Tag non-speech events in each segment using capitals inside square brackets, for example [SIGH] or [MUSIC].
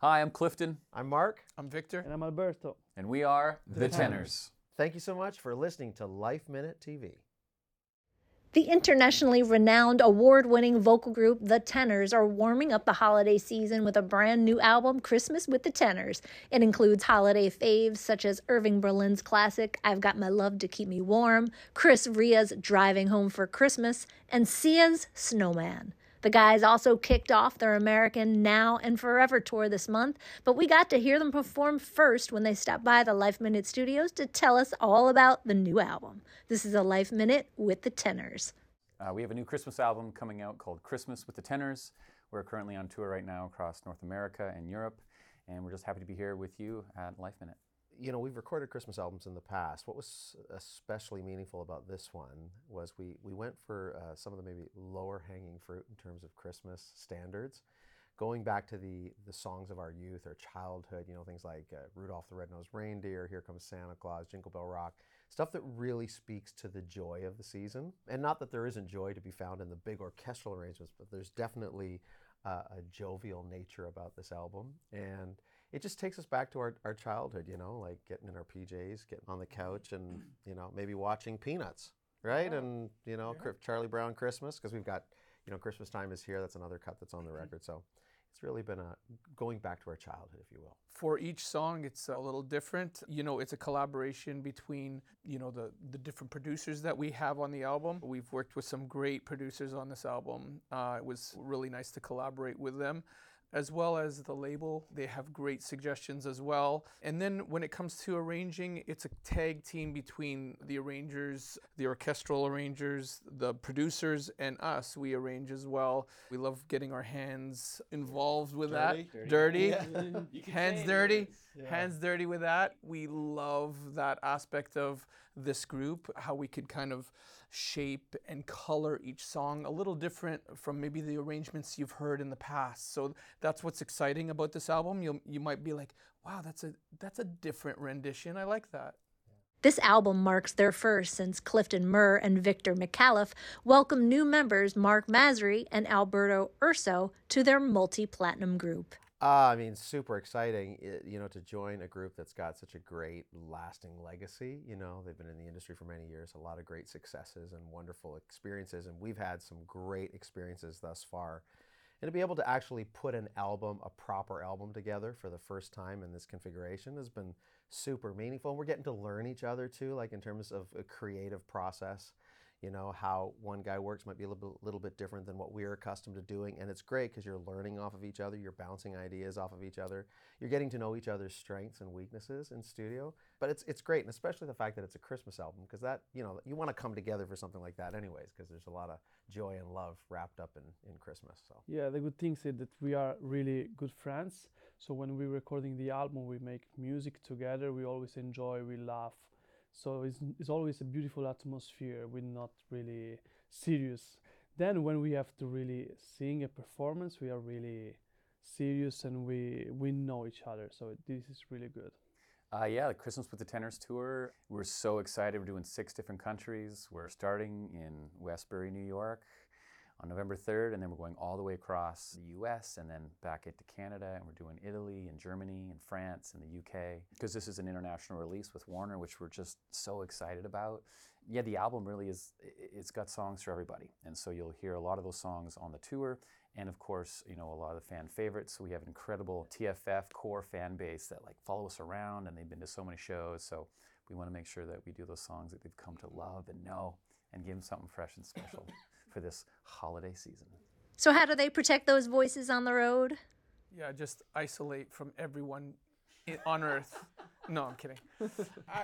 Hi, I'm Clifton, I'm Mark. I'm Victor. And I'm Alberto. and we are the, Tenors. Thank you so much for listening to Life Minute TV. The internationally renowned award winning vocal group The Tenors are warming up the holiday season with a brand new album, Christmas with the Tenors. It includes holiday faves such as Irving Berlin's classic, I've Got My Love to Keep Me Warm, Chris Rea's Driving Home for Christmas, and Sia's Snowman. The guys also kicked off their American Now and Forever tour this month, but we got to hear them perform first when they stopped by the Life Minute Studios to tell us all about the new album. This is a Life Minute with the Tenors. Uh, we have a new Christmas album coming out called Christmas with the Tenors. We're currently on tour right now across North America and Europe, and we're just happy to be here with you at Life Minute. You know, we've recorded Christmas albums in the past. What was especially meaningful about this one was we, we went for uh, some of the maybe lower hanging fruit in terms of Christmas standards. Going back to the, the songs of our youth or childhood, you know, things like uh, Rudolph the Red-Nosed Reindeer, Here Comes Santa Claus, Jingle Bell Rock, stuff that really speaks to the joy of the season. And not that there isn't joy to be found in the big orchestral arrangements, but there's definitely uh, a jovial nature about this album. And it just takes us back to our, our childhood, you know, like getting in our PJs, getting on the couch and, [CLEARS THROAT] you know, maybe watching Peanuts, right? And, you know, Cri- Charlie Brown Christmas, because we've got, you know, Christmas Time is Here. That's another cut that's on the record. So it's really been a going back to our childhood, if you will. For each song, it's a little different. You know, it's a collaboration between, you know, the, the different producers that we have on the album. We've worked with some great producers on this album. Uh, it was really nice to collaborate with them. As well as the label, they have great suggestions as well. And then when it comes to arranging, it's a tag team between the arrangers, the orchestral arrangers, the producers, and us. We arrange as well. We love getting our hands involved with that. Dirty. [LAUGHS] hands dirty. Hands dirty with that. We love that aspect of this group, how we could kind of shape and color each song a little different from maybe the arrangements you've heard in the past. So that's what's exciting about this album. You you might be like, "Wow, that's a that's a different rendition. I like that." This album marks their first since Clifton Murray and Victor Micallef welcomed new members Mark Masri and Alberto Urso to their multi platinum group. Uh, I mean, super exciting, i- you know, to join a group that's got such a great, lasting legacy. You know, they've been in the industry for many years, a lot of great successes and wonderful experiences, and we've had some great experiences thus far. And to be able to actually put an album, a proper album together for the first time in this configuration has been super meaningful. And we're getting to learn each other too, like in terms of a creative process you know how one guy works might be a little bit, little bit different than what we're accustomed to doing and it's great because you're learning off of each other you're bouncing ideas off of each other you're getting to know each other's strengths and weaknesses in studio but it's it's great and especially the fact that it's a christmas album because that you know you want to come together for something like that anyways because there's a lot of joy and love wrapped up in in christmas so Yeah, the good thing is that we are really good friends. So when we're recording the album, we make music together. We always enjoy, we laugh. So it's, it's always a beautiful atmosphere. We're not really serious. Then when we have to really sing a performance, we are really serious and we we know each other. So this is really good. Uh, yeah, the Christmas with the Tenors tour. We're so excited. We're doing six different countries. We're starting in Westbury, New York on November 3rd, and then we're going all the way across the US and then back into Canada. And we're doing Italy and Germany and France and the UK because this is an international release with Warner, which we're just so excited about. Yeah, the album really is, it's got songs for everybody. And so you'll hear a lot of those songs on the tour. And of course, you know, a lot of the fan favorites. We have an incredible TFF core fan base that like follow us around and they've been to so many shows. So we want to make sure that we do those songs that they've come to love and know and give them something fresh and special for this holiday season. So, how do they protect those voices on the road? Yeah, just isolate from everyone on Earth. [LAUGHS] No, I'm kidding. [LAUGHS]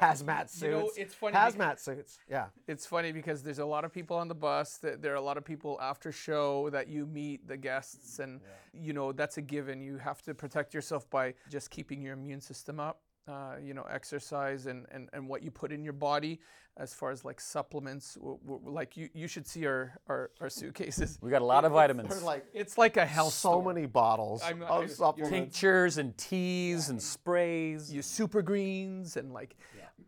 hazmat suits You know, it's funny hazmat suits yeah It's funny because there's a lot of people on the bus. That there are a lot of people after show that you meet, the guests, and you know that's a given. You have to protect yourself by just keeping your immune system up. Uh, you know, exercise and, and, and what you put in your body as far as like supplements. W- w- like you, you should see our, our, our suitcases. We got a lot of vitamins, There's like It's like a health so store. many bottles I'm- of I- supplements tinctures and teas and sprays. you super greens and like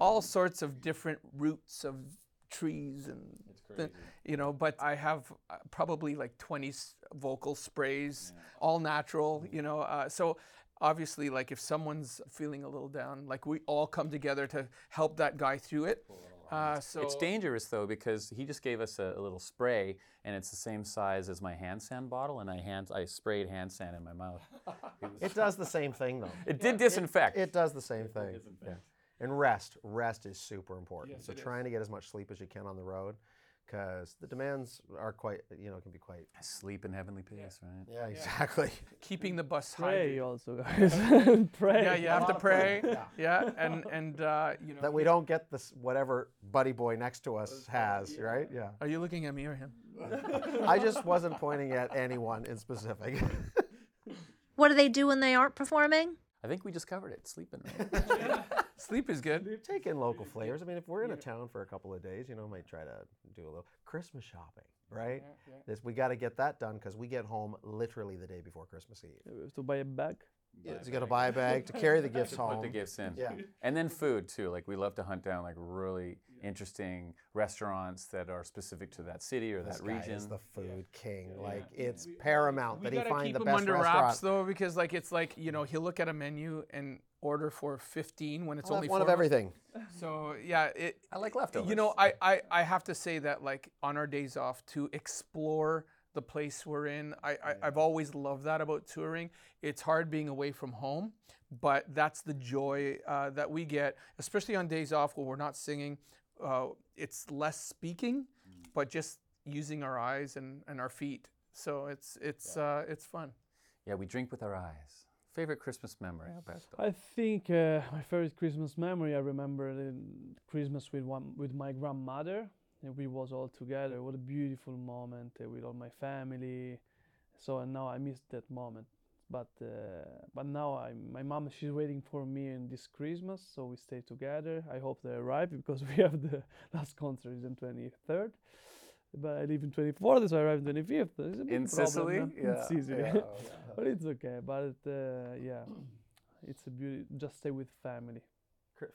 all sorts of different roots of trees and the- you know but i have uh, probably like 20 s- vocal sprays all natural you know uh, so obviously, like if someone's feeling a little down, like we all come together to help that guy through it. Uh, so It's dangerous though because he just gave us a, a little spray and it's the same size as my hand sand bottle and I hand I sprayed hand sand in my mouth. [LAUGHS] It, It does the same thing though. it did disinfect. It does the same thing. Yeah. And rest, rest is super important. so trying to get as much sleep as you can on the road, because the demands are quite, you know, can be quite. Sleep in heavenly peace, right? Yeah, exactly. [LAUGHS] keeping the bus Pray hydrated. also, guys. [LAUGHS] Pray. Yeah, you have to pray. Yeah, and and uh, you know. that we don't get this whatever buddy boy next to us has, right? Yeah. Are you looking at me or him? [LAUGHS] I just wasn't pointing at anyone in specific. What do they do when they aren't performing? I think we just covered it. Sleeping. Right? Sleep is good. Take in local flavors. I mean, if we're in a town for a couple of days, you know, might try to do a little Christmas shopping, right? This, we got to get that done because we get home literally the day before Christmas Eve. We have to buy a bag. Yeah, so you got to buy a bag to carry the [LAUGHS] gifts to put home. the gifts in. Yeah. And then food too. Like we love to hunt down like really interesting restaurants that are specific to that city or This that guy region. is the food king. Like it's paramount We that he gotta find keep the him best under wraps though, because like it's like you know he'll look at a menu and order for 15 when it's I'll have only one of everything. [LAUGHS] So yeah, it. I like leftovers. You know, I, I I have to say that like on our days off to explore the place we're in. I, I I've always loved that about touring. It's hard being away from home, but that's the joy uh, that we get, especially on days off when we're not singing. Uh, it's less speaking, but just using our eyes and, and our feet. So it's it's uh, it's fun. Yeah, we drink with our eyes. Favorite Christmas memory, Alberto? I think uh, my favorite Christmas memory I remember Christmas with one with my grandmother. And we was all together. What a beautiful moment uh, with all my family. So and now I miss that moment. But uh, but now I my mom she's waiting for me in this Christmas, so we stay together. I hope they arrive [LAUGHS] because we have the [LAUGHS] last concert is on 23rd. But I live in 24th, so I arrive on 25th. It's a big In problem, Sicily? huh? Yeah, in Sicily. yeah, [LAUGHS] but it's okay. But uh, yeah, it's a beauty. Just stay with family.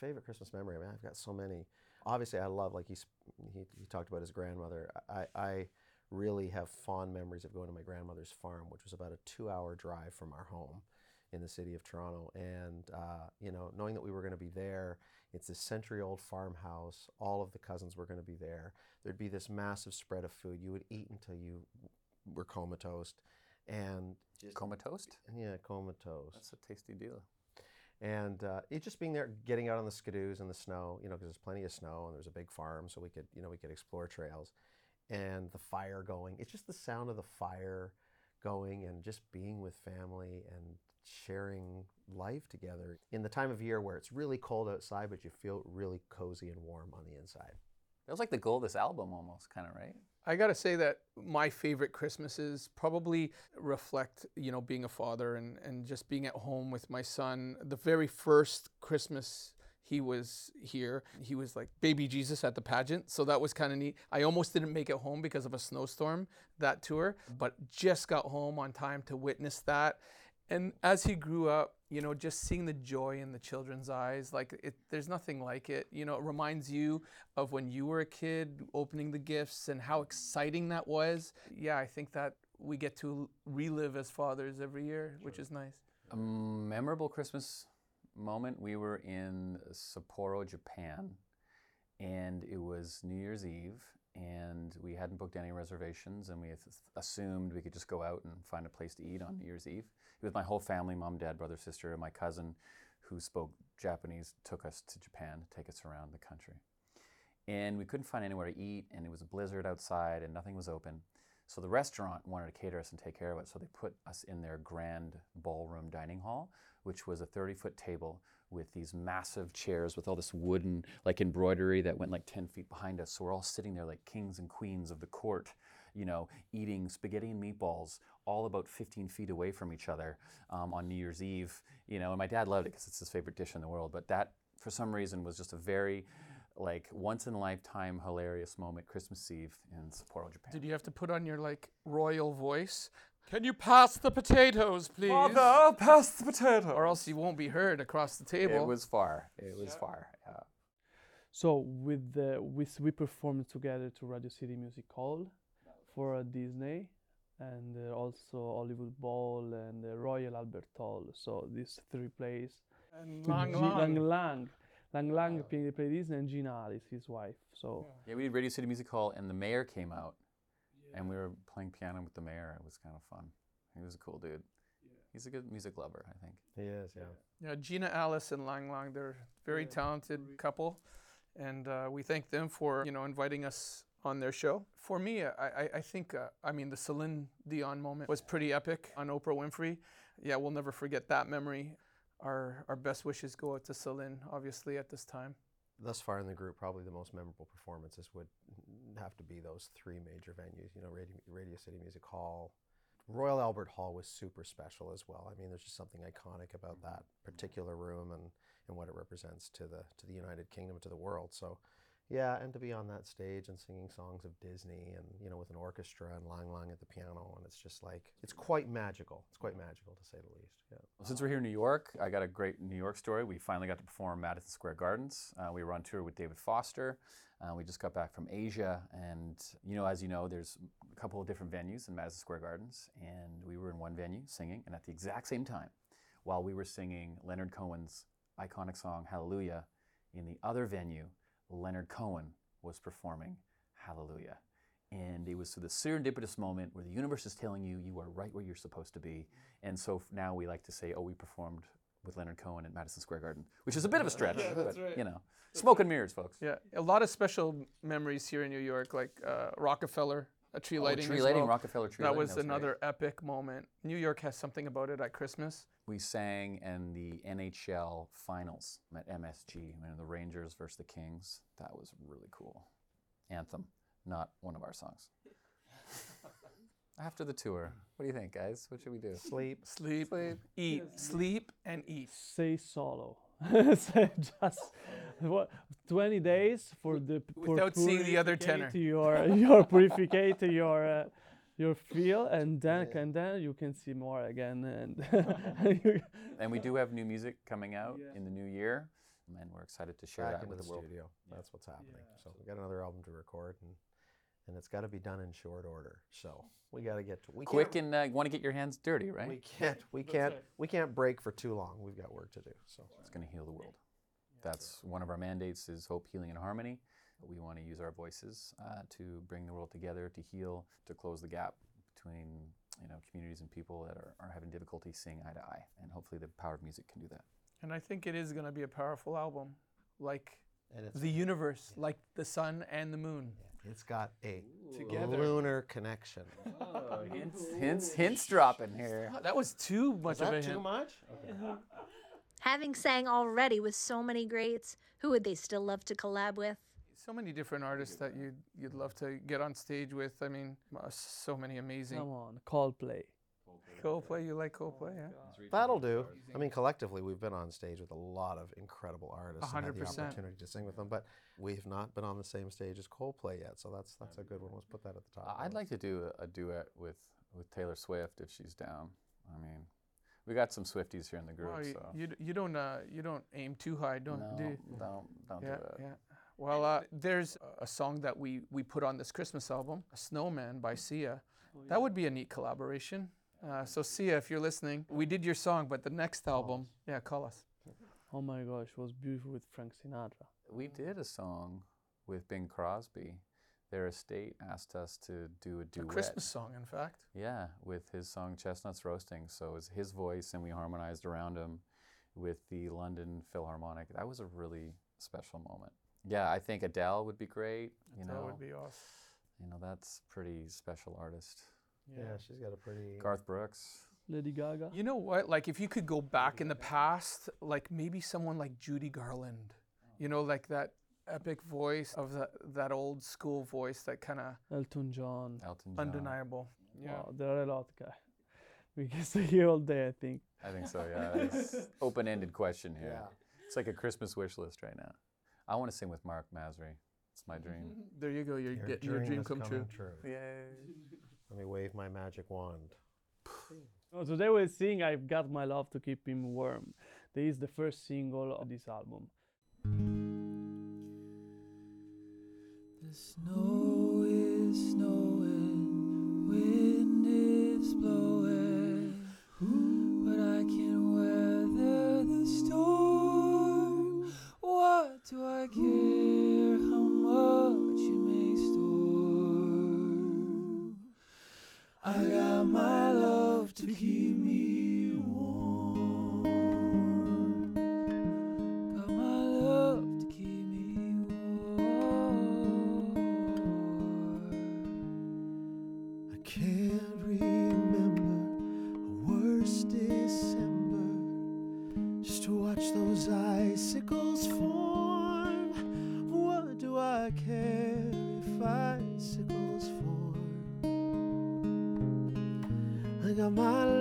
Favorite Christmas memory. I mean, I've got so many. Obviously, I love like he he, he talked about his grandmother. I, I really have fond memories of going to my grandmother's farm, which was about a two-hour drive from our home in the city of Toronto. And uh, you know, knowing that we were going to be there, it's this century-old farmhouse. All of the cousins were going to be there. There'd be this massive spread of food. You would eat until you were comatose, and just, Comatose? yeah, comatose That's a tasty deal. and uh, it just being there, getting out on the skidoos in the snow, you know, because there's plenty of snow and there's a big farm, so we could, you know, we could explore trails, and the fire going. It's just the sound of the fire going and just being with family and sharing life together in the time of year where it's really cold outside, but you feel really cozy and warm on the inside. That was like the goal of this album almost, kind of, right? I got to say that my favorite Christmases probably reflect, you know, being a father and, and just being at home with my son. The very first Christmas he was here, he was like baby Jesus at the pageant. So that was kind of neat. I almost didn't make it home because of a snowstorm that tour, but just got home on time to witness that. And as he grew up, you know, just seeing the joy in the children's eyes, like it, there's nothing like it. You know, it reminds you of when you were a kid opening the gifts and how exciting that was. Yeah, I think that we get to relive as fathers every year, which is nice. A memorable Christmas moment. We were in Sapporo, Japan, and it was New Year's Eve, and we hadn't booked any reservations, and we assumed we could just go out and find a place to eat on mm-hmm. New Year's Eve. It was my whole family mom, dad, brother, sister, and my cousin who spoke Japanese took us to Japan to take us around the country. And we couldn't find anywhere to eat, and it was a blizzard outside, and nothing was open. So the restaurant wanted to cater us and take care of it. So they put us in their grand ballroom dining hall, which was a 30 foot table with these massive chairs with all this wooden like embroidery that went like 10 feet behind us. So we're all sitting there like kings and queens of the court, you know, eating spaghetti and meatballs all about 15 feet away from each other um, on New Year's Eve. You know, and my dad loved it because it's his favorite dish in the world. But that, for some reason, was just a very like once in a lifetime hilarious moment Christmas Eve in Sapporo, Japan. Did you have to put on your like royal voice? Can you pass the potatoes, please? pass the potato. Or else you won't be heard across the table. It was far. It was far. Yeah. So with the we we performed together to Radio City Music Hall for uh, Disney, and uh, also Hollywood Bowl and uh, Royal Albert Hall. So these three plays. And to Lang G- Lang. Lang Lang. Lang Lang played, played this and Gina Alice, his wife. So Yeah, we did Radio City Music Hall, and the mayor came out, and we were playing piano with the mayor. It was kind of fun. He was a cool dude. He's a good music lover, I think. He is, yeah. Yeah, Gina Alice and Lang Lang, they're a very talented couple, and uh, we thank them for you know inviting us on their show. For me, I, I, I think uh, I mean the Celine Dion moment was pretty epic on Oprah Winfrey. Yeah, we'll never forget that memory. Our our best wishes go out to Celine, obviously at this time. Thus far in the group, probably the most memorable performances would have to be those three major venues. You know, Radio, Radio City Music Hall, Royal Albert Hall was super special as well. I mean, there's just something iconic about mm-hmm. that particular room and, and what it represents to the to the United Kingdom, to the world. So, yeah, and to be on that stage and singing songs of Disney and you know with an orchestra and Lang Lang at the piano, and it's just like it's quite magical. It's quite magical to say the least. Yeah. Well, since we're here in New York, I got a great New York story. We finally got to perform Madison Square Gardens. Uh, we were on tour with David Foster. Uh, we just got back from Asia, and you know, as you know, there's a couple of different venues in Madison Square Gardens, and we were in one venue singing, and at the exact same time, while we were singing Leonard Cohen's iconic song "Hallelujah," in the other venue, Leonard Cohen was performing "Hallelujah." And it was the serendipitous moment where the universe is telling you you are right where you're supposed to be. And so now we like to say, oh, we performed with Leonard Cohen at Madison Square Garden, which is a bit of a stretch, but you know, smoke and mirrors, folks. Yeah, a lot of special memories here in New York, like uh, Rockefeller, a tree Oh, lighting. tree as lighting, well. Rockefeller tree that lighting. was great. another epic moment. New York has something about it at Christmas. We sang in the NHL finals at MSG, you know, the Rangers versus the Kings. That was really cool. Anthem, not one of our songs. After the tour, what do you think, guys? What should we do? Sleep. Sleep. Sleep, eat, sleep, and eat. say solo. [LAUGHS] say just what, 20 days for the for Without seeing the other purificate tenor. Your your purificate your uh, your feel and then and then you can see more again and [LAUGHS] [LAUGHS] And we do have new music coming out in the new year, and we're excited to share Back that with the the world. studio. That's what's happening. so we got another album to record, and and it's got to be done in short order. So we got to get to we Quick and uh, want to get your hands dirty, right? we can't we can't we can't break for too long. We've got work to do. So It's going to heal the world. That's one of our mandates is hope, healing, and harmony. We want to use our voices uh, to bring the world together, to heal, to close the gap between you know communities and people that are, are having difficulty seeing eye to eye. And hopefully, the power of music can do that. And I think it is going to be a powerful album, like the universe, like the sun and the moon. It's got a Together. lunar connection. [LAUGHS] hints, hints, hints dropping here. That was too much Is of a too hint. much? Okay. [LAUGHS] Having sang already with so many greats, who would they still love to collab with? So many different artists that you'd you'd love to get on stage with. I mean, uh, so many amazing. come on Coldplay. Coldplay, you like Coldplay, yeah? That'll do. I mean, collectively, we've been on stage with a lot of incredible artists and had the 100%. opportunity to sing with them, but we've not been on the same stage as Coldplay yet. So that's that's a good one. Let's put that at the top. I'd like to do a, a duet with with Taylor Swift if she's down. I mean, we got some Swifties here in the group, Oh, you, so you, d- you don't uh, you don't aim too high, don't no, do you? don't don't Yeah, do it. yeah. Well, uh, there's a- a song that we we put on this Christmas album, "Snowman" by Sia. That would be a neat collaboration. Uh, so Sia, if you're listening, we did your song, but the next album, yeah, call us. Oh my gosh, it was beautiful with Frank Sinatra. We did a song with Bing Crosby. Their estate asked us to do a duet. A. Christmas song, in fact. Yeah, with his song Chestnuts Roasting. So it was his voice, and we harmonized around him with the London Philharmonic. That was a really special moment. Yeah, I think Adele would be great. You that know, would be awesome. you know that's pretty special artist. Yeah, she's got a pretty. Garth Brooks. Lady Gaga. You know what? Like, if you could go back in the past, like maybe someone like Judy Garland, you know, like that epic voice of that that old school voice, that kind of Elton John. Elton John. undeniable. Yeah. Wow, there are a lot, guy. We can [LAUGHS] stay here all day, I think. I think so. Yeah, [LAUGHS] open-ended question here. Yeah. It's like a Christmas wish list right now. I want to sing with Mark Masri. It's my dream. [LAUGHS] There you go. You're Your getting your dream is come true. coming true. Yay! Let me wave my magic wand. Oh, today we're seeing I've Got My Love to Keep Him Warm. This is the first single of this album. The snow is snowing, wind is is blowing, but I can weather the storm. What do I care I got my love to keep My love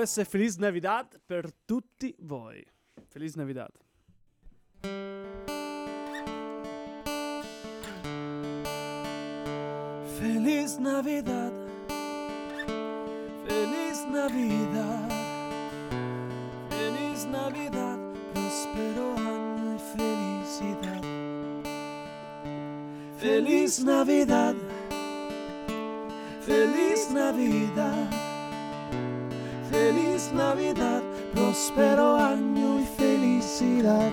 Questo è Feliz Navidad per tutti voi. Feliz Navidad. Feliz Navidad, Feliz Navidad, Feliz Navidad, próspero año y felicidad. Feliz Navidad, Feliz Navidad, Feliz Navidad, próspero año y felicidad.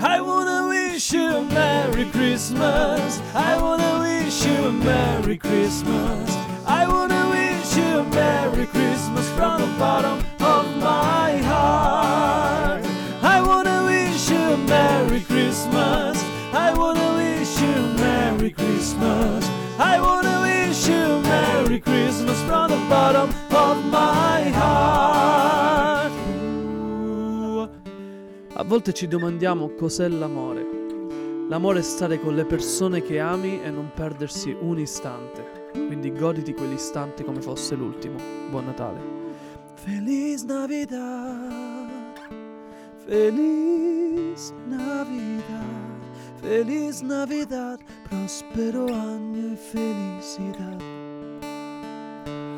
I wanna wish you a Merry Christmas. I wanna wish you a Merry Christmas. I wanna wish you a Merry Christmas from the bottom of my heart. I wanna wish you a Merry Christmas. I wanna wish you a Merry Christmas. I Merry Christmas from the bottom of my heart. A volte ci domandiamo cos'è l'amore. L'amore è stare con le persone che ami e non perdersi un istante. Quindi goditi quell'istante come fosse l'ultimo. Buon Natale. Feliz Navidad, Feliz Navidad, Feliz Navidad, próspero año y felicidad.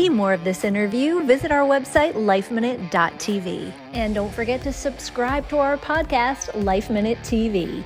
see more of this interview, visit our website, lifeminute.tv. And don't forget to subscribe to our podcast, Life Minute TV.